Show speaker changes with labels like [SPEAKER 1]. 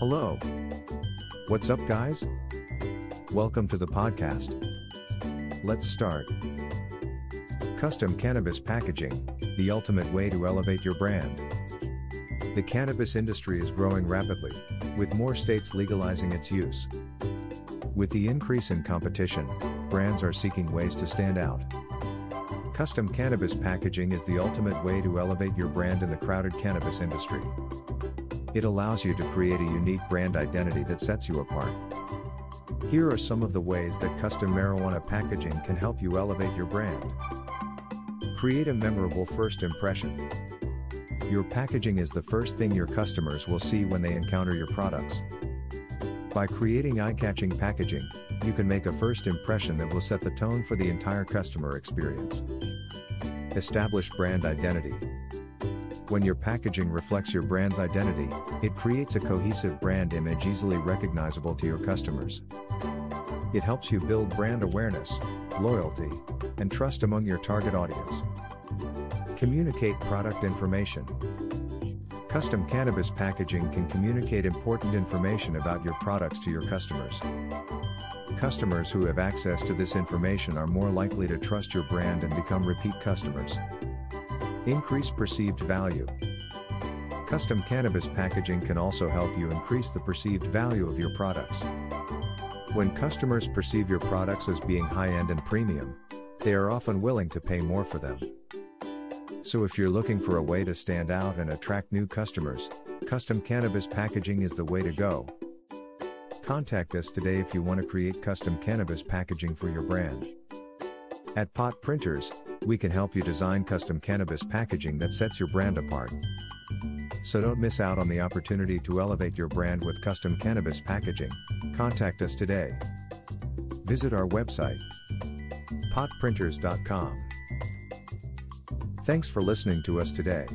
[SPEAKER 1] Hello. What's up, guys? Welcome to the podcast. Let's start. Custom cannabis packaging, the ultimate way to elevate your brand. The cannabis industry is growing rapidly, with more states legalizing its use. With the increase in competition, brands are seeking ways to stand out. Custom cannabis packaging is the ultimate way to elevate your brand in the crowded cannabis industry. It allows you to create a unique brand identity that sets you apart. Here are some of the ways that custom marijuana packaging can help you elevate your brand. Create a memorable first impression. Your packaging is the first thing your customers will see when they encounter your products. By creating eye-catching packaging, you can make a first impression that will set the tone for the entire customer experience. Establish brand identity. When your packaging reflects your brand's identity, it creates a cohesive brand image easily recognizable to your customers. It helps you build brand awareness, loyalty, and trust among your target audience. Communicate product information. Custom cannabis packaging can communicate important information about your products to your customers. Customers who have access to this information are more likely to trust your brand and become repeat customers. Increase perceived value. Custom cannabis packaging can also help you increase the perceived value of your products. When customers perceive your products as being high end and premium, they are often willing to pay more for them. So if you're looking for a way to stand out and attract new customers, custom cannabis packaging is the way to go. Contact us today if you want to create custom cannabis packaging for your brand. At Pot Printers, we can help you design custom cannabis packaging that sets your brand apart. So don't miss out on the opportunity to elevate your brand with custom cannabis packaging. Contact us today. Visit our website, potprinters.com. Thanks for listening to us today.